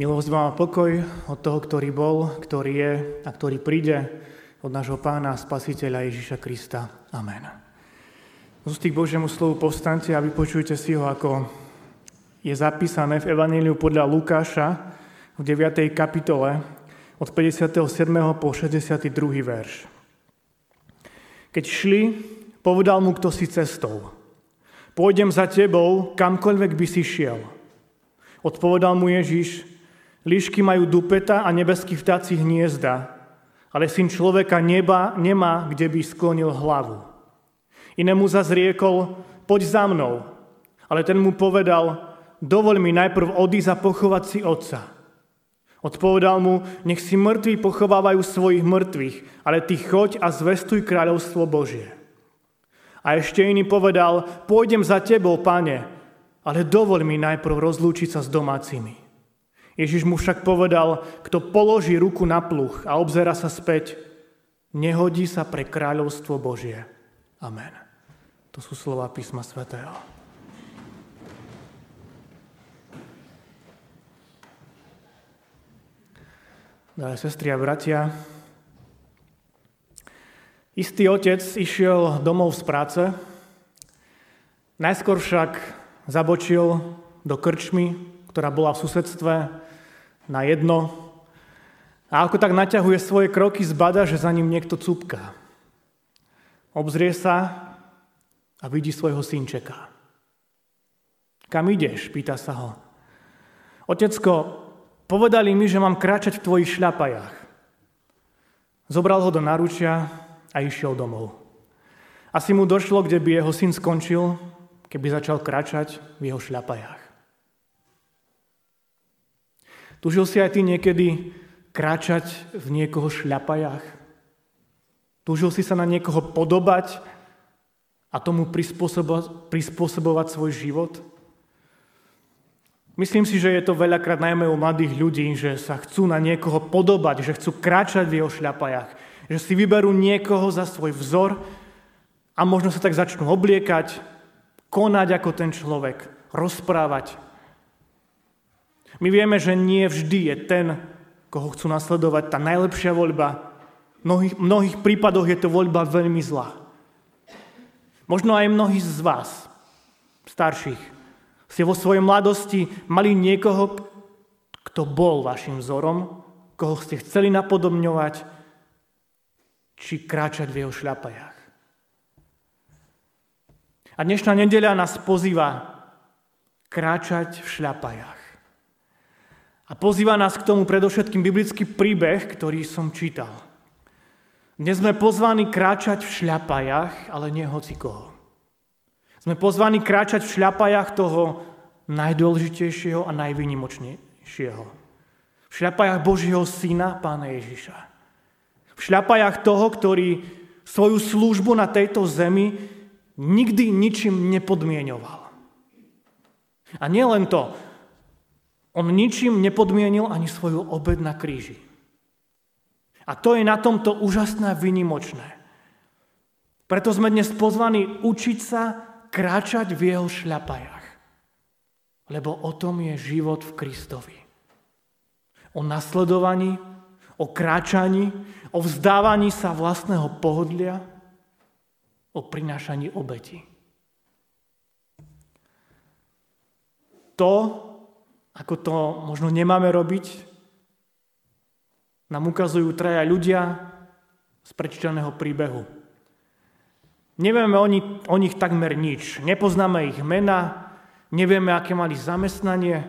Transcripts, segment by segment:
Milosť vám a pokoj od toho, ktorý bol, ktorý je a ktorý príde od nášho pána a spasiteľa Ježiša Krista. Amen. Z k Božiemu slovu povstante a vypočujte si ho, ako je zapísané v Evaníliu podľa Lukáša v 9. kapitole od 57. po 62. verš. Keď šli, povedal mu kto si cestou. Pôjdem za tebou, kamkoľvek by si šiel. Odpovedal mu Ježiš, Líšky majú dupeta a nebeskí vtáci hniezda, ale syn človeka neba nemá, kde by sklonil hlavu. Inému zazriekol, poď za mnou. Ale ten mu povedal, dovol mi najprv odísť a pochovať si otca. Odpovedal mu, nech si mŕtvi pochovávajú svojich mŕtvych, ale ty choď a zvestuj kráľovstvo Božie. A ešte iný povedal, pôjdem za tebou, pane, ale dovol mi najprv rozlúčiť sa s domácimi. Ježiš mu však povedal, kto položí ruku na pluch a obzera sa späť, nehodí sa pre kráľovstvo Božie. Amen. To sú slova písma svätého. Dále, sestri a bratia, istý otec išiel domov z práce, najskôr však zabočil do krčmy, ktorá bola v susedstve, na jedno a ako tak naťahuje svoje kroky, zbada, že za ním niekto cupká. Obzrie sa a vidí svojho synčeka. Kam ideš? Pýta sa ho. Otecko, povedali mi, že mám kráčať v tvojich šľapajách. Zobral ho do naručia a išiel domov. Asi mu došlo, kde by jeho syn skončil, keby začal kráčať v jeho šľapajách. Tužil si aj ty niekedy kráčať v niekoho šľapajách? Tužil si sa na niekoho podobať a tomu prispôsobovať, prispôsobovať svoj život? Myslím si, že je to veľakrát najmä u mladých ľudí, že sa chcú na niekoho podobať, že chcú kráčať v jeho šľapajách, že si vyberú niekoho za svoj vzor a možno sa tak začnú obliekať, konať ako ten človek, rozprávať, my vieme, že nie vždy je ten, koho chcú nasledovať, tá najlepšia voľba. V mnohých, mnohých prípadoch je to voľba veľmi zlá. Možno aj mnohí z vás, starších, ste vo svojej mladosti mali niekoho, kto bol vašim vzorom, koho ste chceli napodobňovať, či kráčať v jeho šľapajách. A dnešná nedeľa nás pozýva kráčať v šľapajách. A pozýva nás k tomu predovšetkým biblický príbeh, ktorý som čítal. Dnes sme pozvaní kráčať v šľapajach, ale nie hoci koho. Sme pozvaní kráčať v šľapajach toho najdôležitejšieho a najvýnimočnejšieho. V šľapajach Božieho Syna, Pána Ježiša. V šľapajach toho, ktorý svoju službu na tejto zemi nikdy ničím nepodmienoval. A nie len to, on ničím nepodmienil ani svoju obed na kríži. A to je na tomto úžasné a vynimočné. Preto sme dnes pozvaní učiť sa kráčať v jeho šľapajach. Lebo o tom je život v Kristovi. O nasledovaní, o kráčaní, o vzdávaní sa vlastného pohodlia, o prinášaní obeti. To, ako to možno nemáme robiť, nám ukazujú traja ľudia z prečítaného príbehu. Nevieme o nich, o nich takmer nič. Nepoznáme ich mena, nevieme, aké mali zamestnanie,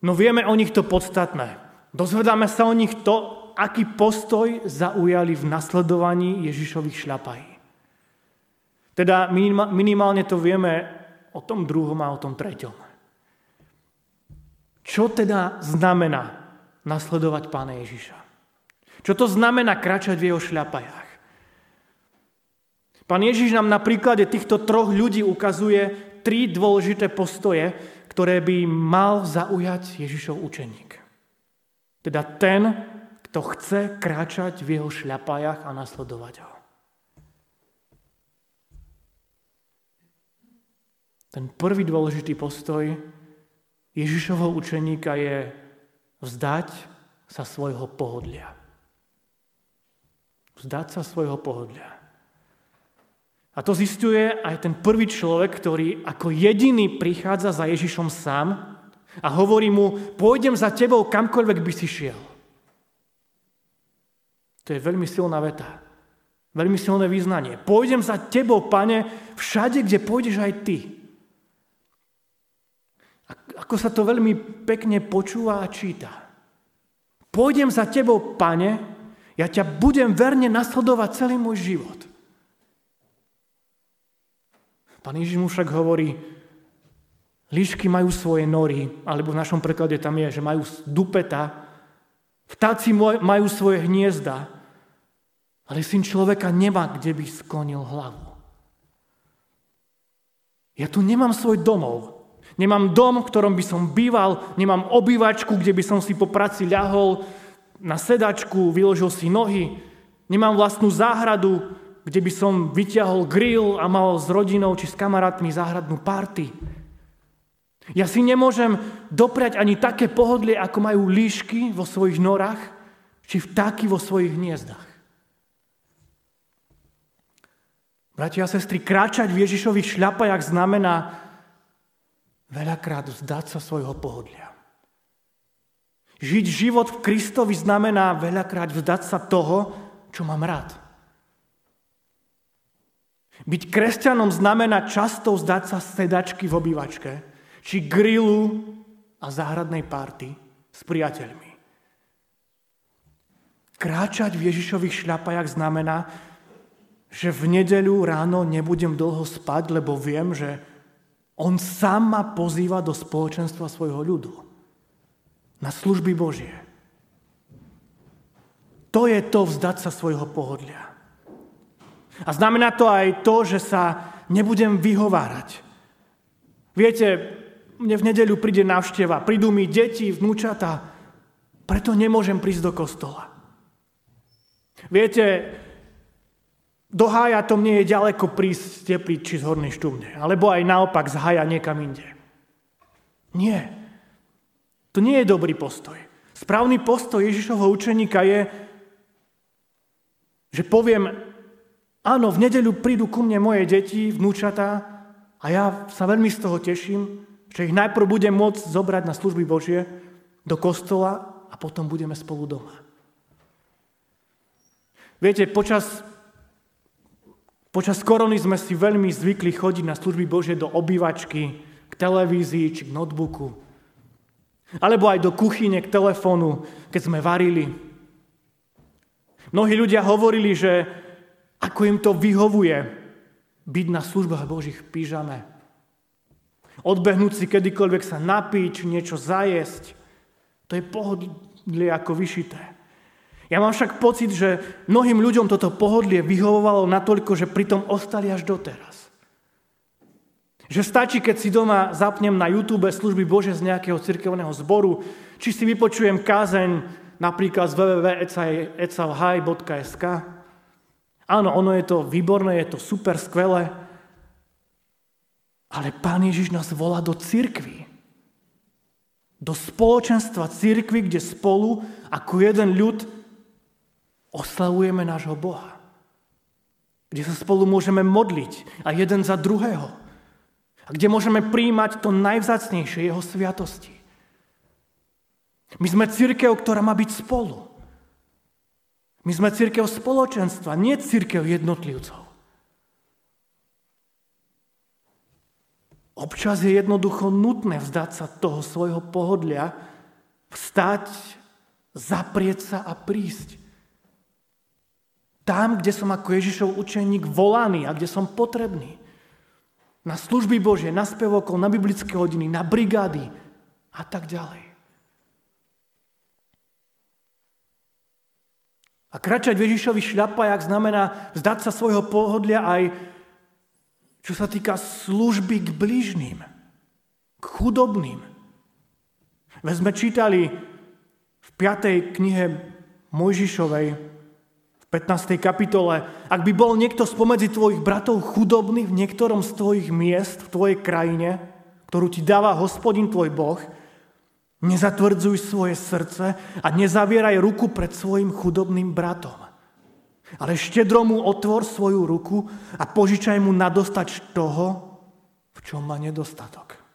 no vieme o nich to podstatné. Dozvedáme sa o nich to, aký postoj zaujali v nasledovaní Ježišových šľapají. Teda minimálne to vieme o tom druhom a o tom treťom. Čo teda znamená nasledovať Pána Ježiša? Čo to znamená kračať v jeho šľapajách? Pán Ježiš nám na príklade týchto troch ľudí ukazuje tri dôležité postoje, ktoré by mal zaujať Ježišov učeník. Teda ten, kto chce kráčať v jeho šľapajách a nasledovať ho. Ten prvý dôležitý postoj Ježišovho učeníka je vzdať sa svojho pohodlia. Vzdať sa svojho pohodlia. A to zistuje aj ten prvý človek, ktorý ako jediný prichádza za Ježišom sám a hovorí mu, pôjdem za tebou kamkoľvek by si šiel. To je veľmi silná veta. Veľmi silné význanie. Pôjdem za tebou, pane, všade, kde pôjdeš aj ty. Ako sa to veľmi pekne počúva a číta. Pôjdem za tebou, pane, ja ťa budem verne nasledovať celý môj život. Pán Ježiš mu však hovorí, líšky majú svoje nory, alebo v našom preklade tam je, že majú dupeta, vtáci majú svoje hniezda, ale syn človeka nemá, kde by sklonil hlavu. Ja tu nemám svoj domov. Nemám dom, v ktorom by som býval, nemám obývačku, kde by som si po práci ľahol na sedačku, vyložil si nohy, nemám vlastnú záhradu, kde by som vyťahol grill a mal s rodinou či s kamarátmi záhradnú party. Ja si nemôžem dopriať ani také pohodlie, ako majú líšky vo svojich norách, či vtáky vo svojich hniezdach. Bratia a sestry, kráčať v Ježišových šľapajach znamená veľakrát vzdať sa svojho pohodlia. Žiť život v Kristovi znamená veľakrát vzdať sa toho, čo mám rád. Byť kresťanom znamená často vzdať sa sedačky v obývačke, či grillu a záhradnej party s priateľmi. Kráčať v Ježišových šľapajach znamená, že v nedeľu ráno nebudem dlho spať, lebo viem, že on sám ma pozýva do spoločenstva svojho ľudu. Na služby Božie. To je to vzdať sa svojho pohodlia. A znamená to aj to, že sa nebudem vyhovárať. Viete, mne v nedeľu príde návšteva, prídu mi deti, vnúčata, preto nemôžem prísť do kostola. Viete, do hája to mne je ďaleko prísť tepliť či z hornej štúbne, alebo aj naopak z hája niekam inde. Nie. To nie je dobrý postoj. Správny postoj Ježišovho učeníka je, že poviem, Áno, v nedeľu prídu ku mne moje deti, vnúčatá a ja sa veľmi z toho teším, že ich najprv budem môcť zobrať na služby Božie do kostola a potom budeme spolu doma. Viete, počas, počas korony sme si veľmi zvykli chodiť na služby Božie do obývačky, k televízii či k notebooku. Alebo aj do kuchyne, k telefónu, keď sme varili. Mnohí ľudia hovorili, že ako im to vyhovuje byť na službách Božích v pyžame. Odbehnúť si kedykoľvek sa napiť, niečo zajesť. To je pohodlie ako vyšité. Ja mám však pocit, že mnohým ľuďom toto pohodlie vyhovovalo natoľko, že pritom ostali až doteraz. Že stačí, keď si doma zapnem na YouTube služby Bože z nejakého cirkevného zboru, či si vypočujem kázeň napríklad z www.ecavhaj.sk Áno, ono je to výborné, je to super, skvelé, ale Pán Ježiš nás volá do cirkvy. Do spoločenstva cirkvy, kde spolu ako jeden ľud oslavujeme nášho Boha. Kde sa spolu môžeme modliť a jeden za druhého. A kde môžeme príjmať to najvzácnejšie, jeho sviatosti. My sme církev, ktorá má byť spolu. My sme církev spoločenstva, nie církev jednotlivcov. Občas je jednoducho nutné vzdať sa toho svojho pohodlia, vstať, zaprieť sa a prísť. Tam, kde som ako Ježišov učeník volaný a kde som potrebný. Na služby Božie, na spevokol, na biblické hodiny, na brigády a tak ďalej. A kračať v Ježišovi šľapajak znamená vzdať sa svojho pohodlia aj čo sa týka služby k bližným, k chudobným. Veď sme čítali v 5. knihe Mojžišovej, 15. kapitole, ak by bol niekto spomedzi tvojich bratov chudobný v niektorom z tvojich miest, v tvojej krajine, ktorú ti dáva hospodin tvoj Boh, Nezatvrdzuj svoje srdce a nezavieraj ruku pred svojim chudobným bratom. Ale štedro mu otvor svoju ruku a požičaj mu nadostať toho, v čom má nedostatok.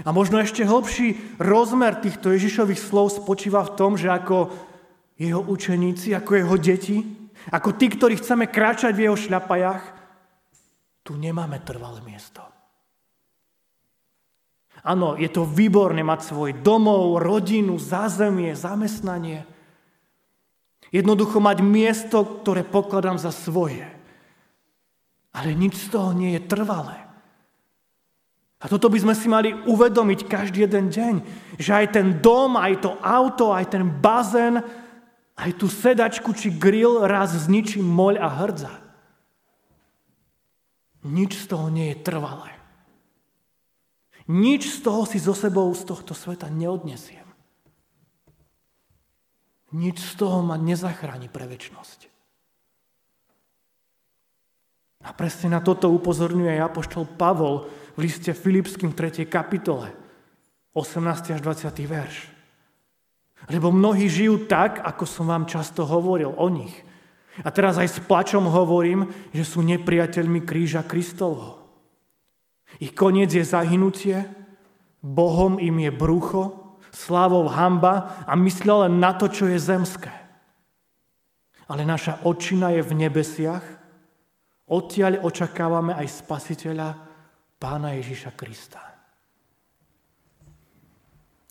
A možno ešte hlbší rozmer týchto Ježišových slov spočíva v tom, že ako jeho učeníci, ako jeho deti, ako tí, ktorí chceme kráčať v jeho šľapajach, tu nemáme trvalé miesto. Áno, je to výborné mať svoj domov, rodinu, zázemie, zamestnanie. Jednoducho mať miesto, ktoré pokladám za svoje. Ale nič z toho nie je trvalé. A toto by sme si mali uvedomiť každý jeden deň, že aj ten dom, aj to auto, aj ten bazén, aj tú sedačku či grill raz zničí moľ a hrdza. Nič z toho nie je trvalé. Nič z toho si so sebou z tohto sveta neodnesiem. Nič z toho ma nezachráni pre väčnosť. A presne na toto upozorňuje aj apoštol Pavol v liste Filipským 3. kapitole, 18. až 20. verš. Lebo mnohí žijú tak, ako som vám často hovoril o nich. A teraz aj s plačom hovorím, že sú nepriateľmi kríža Kristovho. Ich koniec je zahynutie, Bohom im je brucho, slávou hamba a myslia len na to, čo je zemské. Ale naša očina je v nebesiach, odtiaľ očakávame aj spasiteľa Pána Ježiša Krista.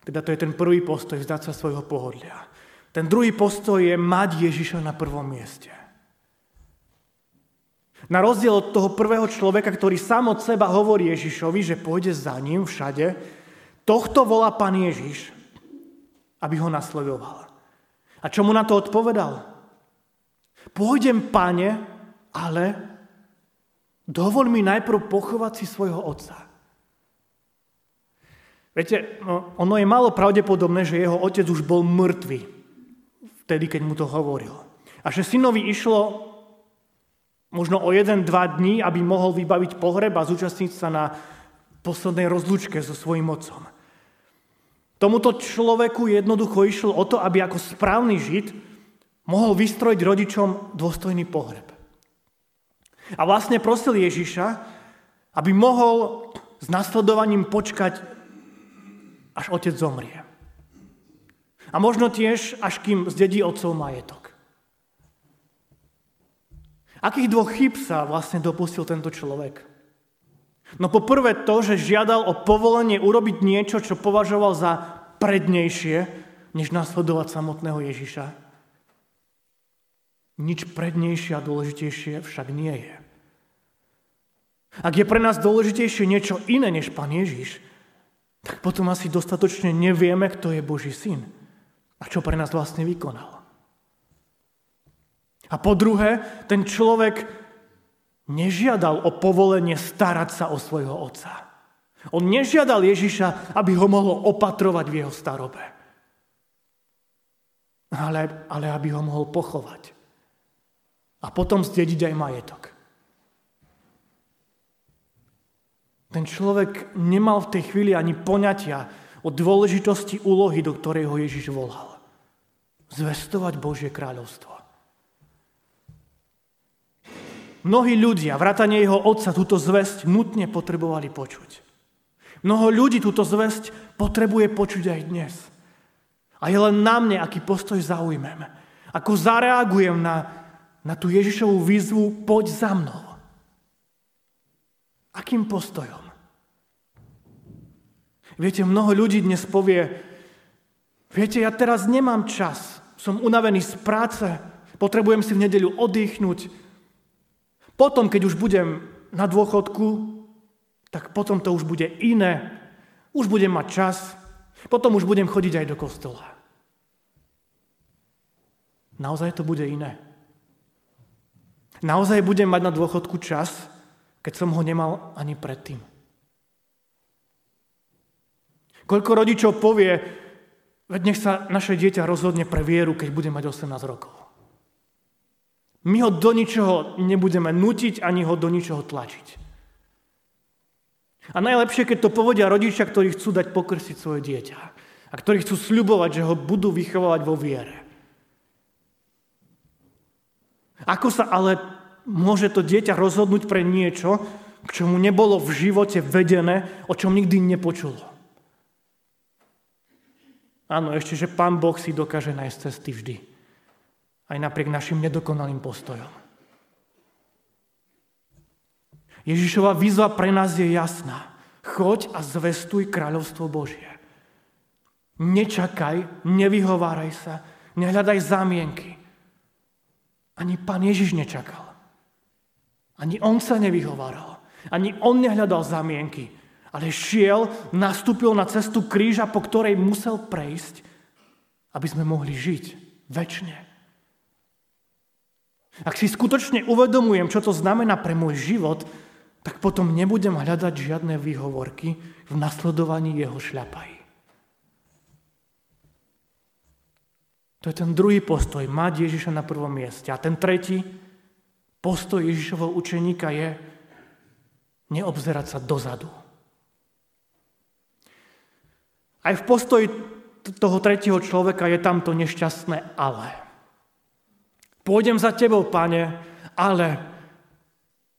Teda to je ten prvý postoj, vzdať sa svojho pohodlia. Ten druhý postoj je mať Ježiša na prvom mieste. Na rozdiel od toho prvého človeka, ktorý sám od seba hovorí Ježišovi, že pôjde za ním všade, tohto volá pán Ježiš, aby ho nasledoval. A čo mu na to odpovedal? Pôjdem, pane, ale dovol mi najprv pochovať si svojho otca. Viete, no, ono je málo pravdepodobné, že jeho otec už bol mŕtvý vtedy, keď mu to hovoril. A že synovi išlo možno o jeden, dva dní, aby mohol vybaviť pohreb a zúčastniť sa na poslednej rozlúčke so svojím otcom. Tomuto človeku jednoducho išlo o to, aby ako správny žid mohol vystrojiť rodičom dôstojný pohreb. A vlastne prosil Ježiša, aby mohol s nasledovaním počkať, až otec zomrie. A možno tiež, až kým zdedí otcov majetok. Akých dvoch chyb sa vlastne dopustil tento človek? No poprvé to, že žiadal o povolenie urobiť niečo, čo považoval za prednejšie, než nasledovať samotného Ježiša. Nič prednejšie a dôležitejšie však nie je. Ak je pre nás dôležitejšie niečo iné než Pán Ježiš, tak potom asi dostatočne nevieme, kto je Boží syn a čo pre nás vlastne vykonal. A po druhé, ten človek nežiadal o povolenie starať sa o svojho otca. On nežiadal Ježiša, aby ho mohol opatrovať v jeho starobe. Ale, ale aby ho mohol pochovať. A potom zdediť aj majetok. Ten človek nemal v tej chvíli ani poňatia o dôležitosti úlohy, do ktorej ho Ježiš volal. Zvestovať Božie kráľovstvo. Mnohí ľudia, vrátane jeho otca, túto zväzť nutne potrebovali počuť. Mnoho ľudí túto zväzť potrebuje počuť aj dnes. A je len na mne, aký postoj zaujmem. Ako zareagujem na, na tú Ježišovú výzvu, poď za mnou. Akým postojom? Viete, mnoho ľudí dnes povie, viete, ja teraz nemám čas, som unavený z práce, potrebujem si v nedeľu oddychnúť, potom, keď už budem na dôchodku, tak potom to už bude iné. Už budem mať čas. Potom už budem chodiť aj do kostola. Naozaj to bude iné. Naozaj budem mať na dôchodku čas, keď som ho nemal ani predtým. Koľko rodičov povie, veď nech sa naše dieťa rozhodne pre vieru, keď bude mať 18 rokov. My ho do ničoho nebudeme nutiť, ani ho do ničoho tlačiť. A najlepšie, keď to povedia rodičia, ktorí chcú dať pokrsiť svoje dieťa a ktorí chcú sľubovať, že ho budú vychovávať vo viere. Ako sa ale môže to dieťa rozhodnúť pre niečo, k čomu nebolo v živote vedené, o čom nikdy nepočulo? Áno, ešte, že Pán Boh si dokáže nájsť cesty vždy. Aj napriek našim nedokonalým postojom. Ježišova výzva pre nás je jasná. Choď a zvestuj kráľovstvo Božie. Nečakaj, nevyhováraj sa, nehľadaj zámienky. Ani pán Ježiš nečakal. Ani on sa nevyhováral. Ani on nehľadal zámienky ale šiel, nastúpil na cestu kríža, po ktorej musel prejsť, aby sme mohli žiť väčšine. Ak si skutočne uvedomujem, čo to znamená pre môj život, tak potom nebudem hľadať žiadne výhovorky v nasledovaní jeho šľapají. To je ten druhý postoj, mať Ježiša na prvom mieste. A ten tretí postoj Ježišovho učeníka je neobzerať sa dozadu. Aj v postoji toho tretieho človeka je tamto nešťastné ale. Pôjdem za tebou, pane, ale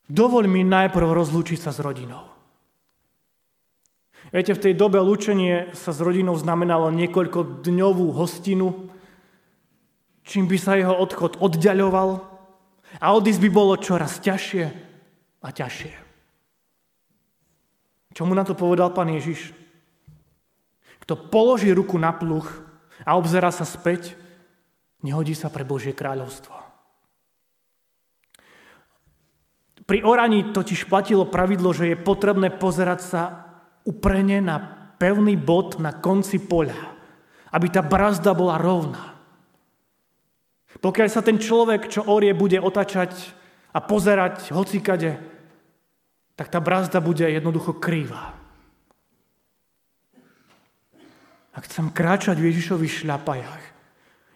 dovoľ mi najprv rozlúčiť sa s rodinou. Viete, v tej dobe lúčenie sa s rodinou znamenalo niekoľko dňovú hostinu, čím by sa jeho odchod oddiaľoval a odísť by bolo čoraz ťažšie a ťažšie. Čo mu na to povedal pán Ježiš? Kto položí ruku na pluch a obzerá sa späť, nehodí sa pre Božie kráľovstvo. Pri oraní totiž platilo pravidlo, že je potrebné pozerať sa uprene na pevný bod na konci poľa, aby tá brazda bola rovná. Pokiaľ sa ten človek, čo orie, bude otačať a pozerať hocikade, tak tá brazda bude jednoducho krývá. Ak chcem kráčať v Ježišových šľapajách,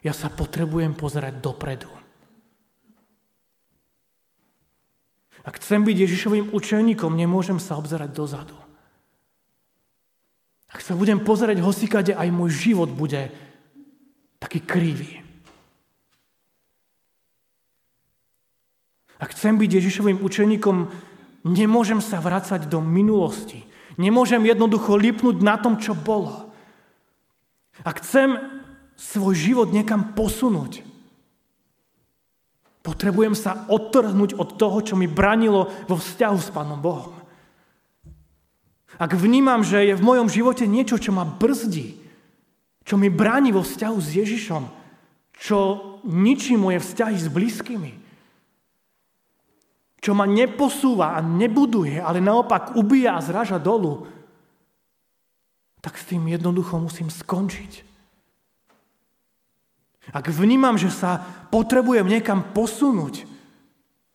ja sa potrebujem pozerať dopredu. Ak chcem byť Ježišovým učeníkom, nemôžem sa obzerať dozadu. Ak sa budem pozerať hosikade, aj môj život bude taký krivý. Ak chcem byť Ježišovým učeníkom, nemôžem sa vrácať do minulosti. Nemôžem jednoducho lipnúť na tom, čo bolo. Ak chcem svoj život niekam posunúť, potrebujem sa odtrhnúť od toho, čo mi branilo vo vzťahu s Pánom Bohom. Ak vnímam, že je v mojom živote niečo, čo ma brzdí, čo mi bráni vo vzťahu s Ježišom, čo ničí moje vzťahy s blízkymi, čo ma neposúva a nebuduje, ale naopak ubíja a zraža dolu, tak s tým jednoducho musím skončiť. Ak vnímam, že sa potrebujem niekam posunúť,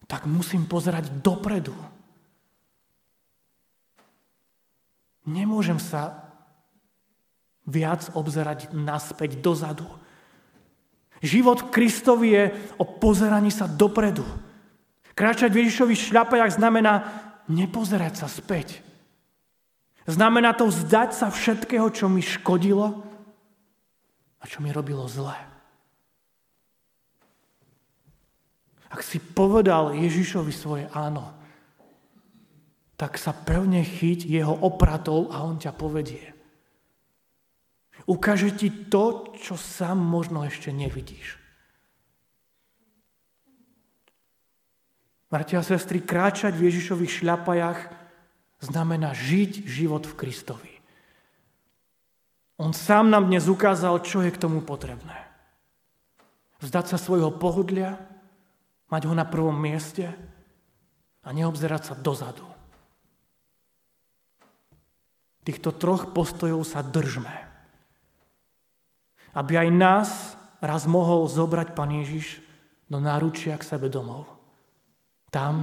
tak musím pozerať dopredu. Nemôžem sa viac obzerať naspäť dozadu. Život Kristovi je o pozeraní sa dopredu. Kráčať v Ježišových šľapajach znamená nepozerať sa späť. Znamená to vzdať sa všetkého, čo mi škodilo a čo mi robilo zle. Ak si povedal Ježišovi svoje áno, tak sa pevne chyť jeho opratov a on ťa povedie. Ukáže ti to, čo sám možno ešte nevidíš. Bratia a sestry, kráčať v Ježišových šľapajach znamená žiť život v Kristovi. On sám nám dnes ukázal, čo je k tomu potrebné. Vzdať sa svojho pohodlia, mať ho na prvom mieste a neobzerať sa dozadu. Týchto troch postojov sa držme. Aby aj nás raz mohol zobrať Pán Ježiš do náručia k sebe domov. Tam,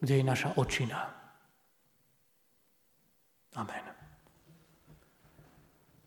kde je naša očina. Amen.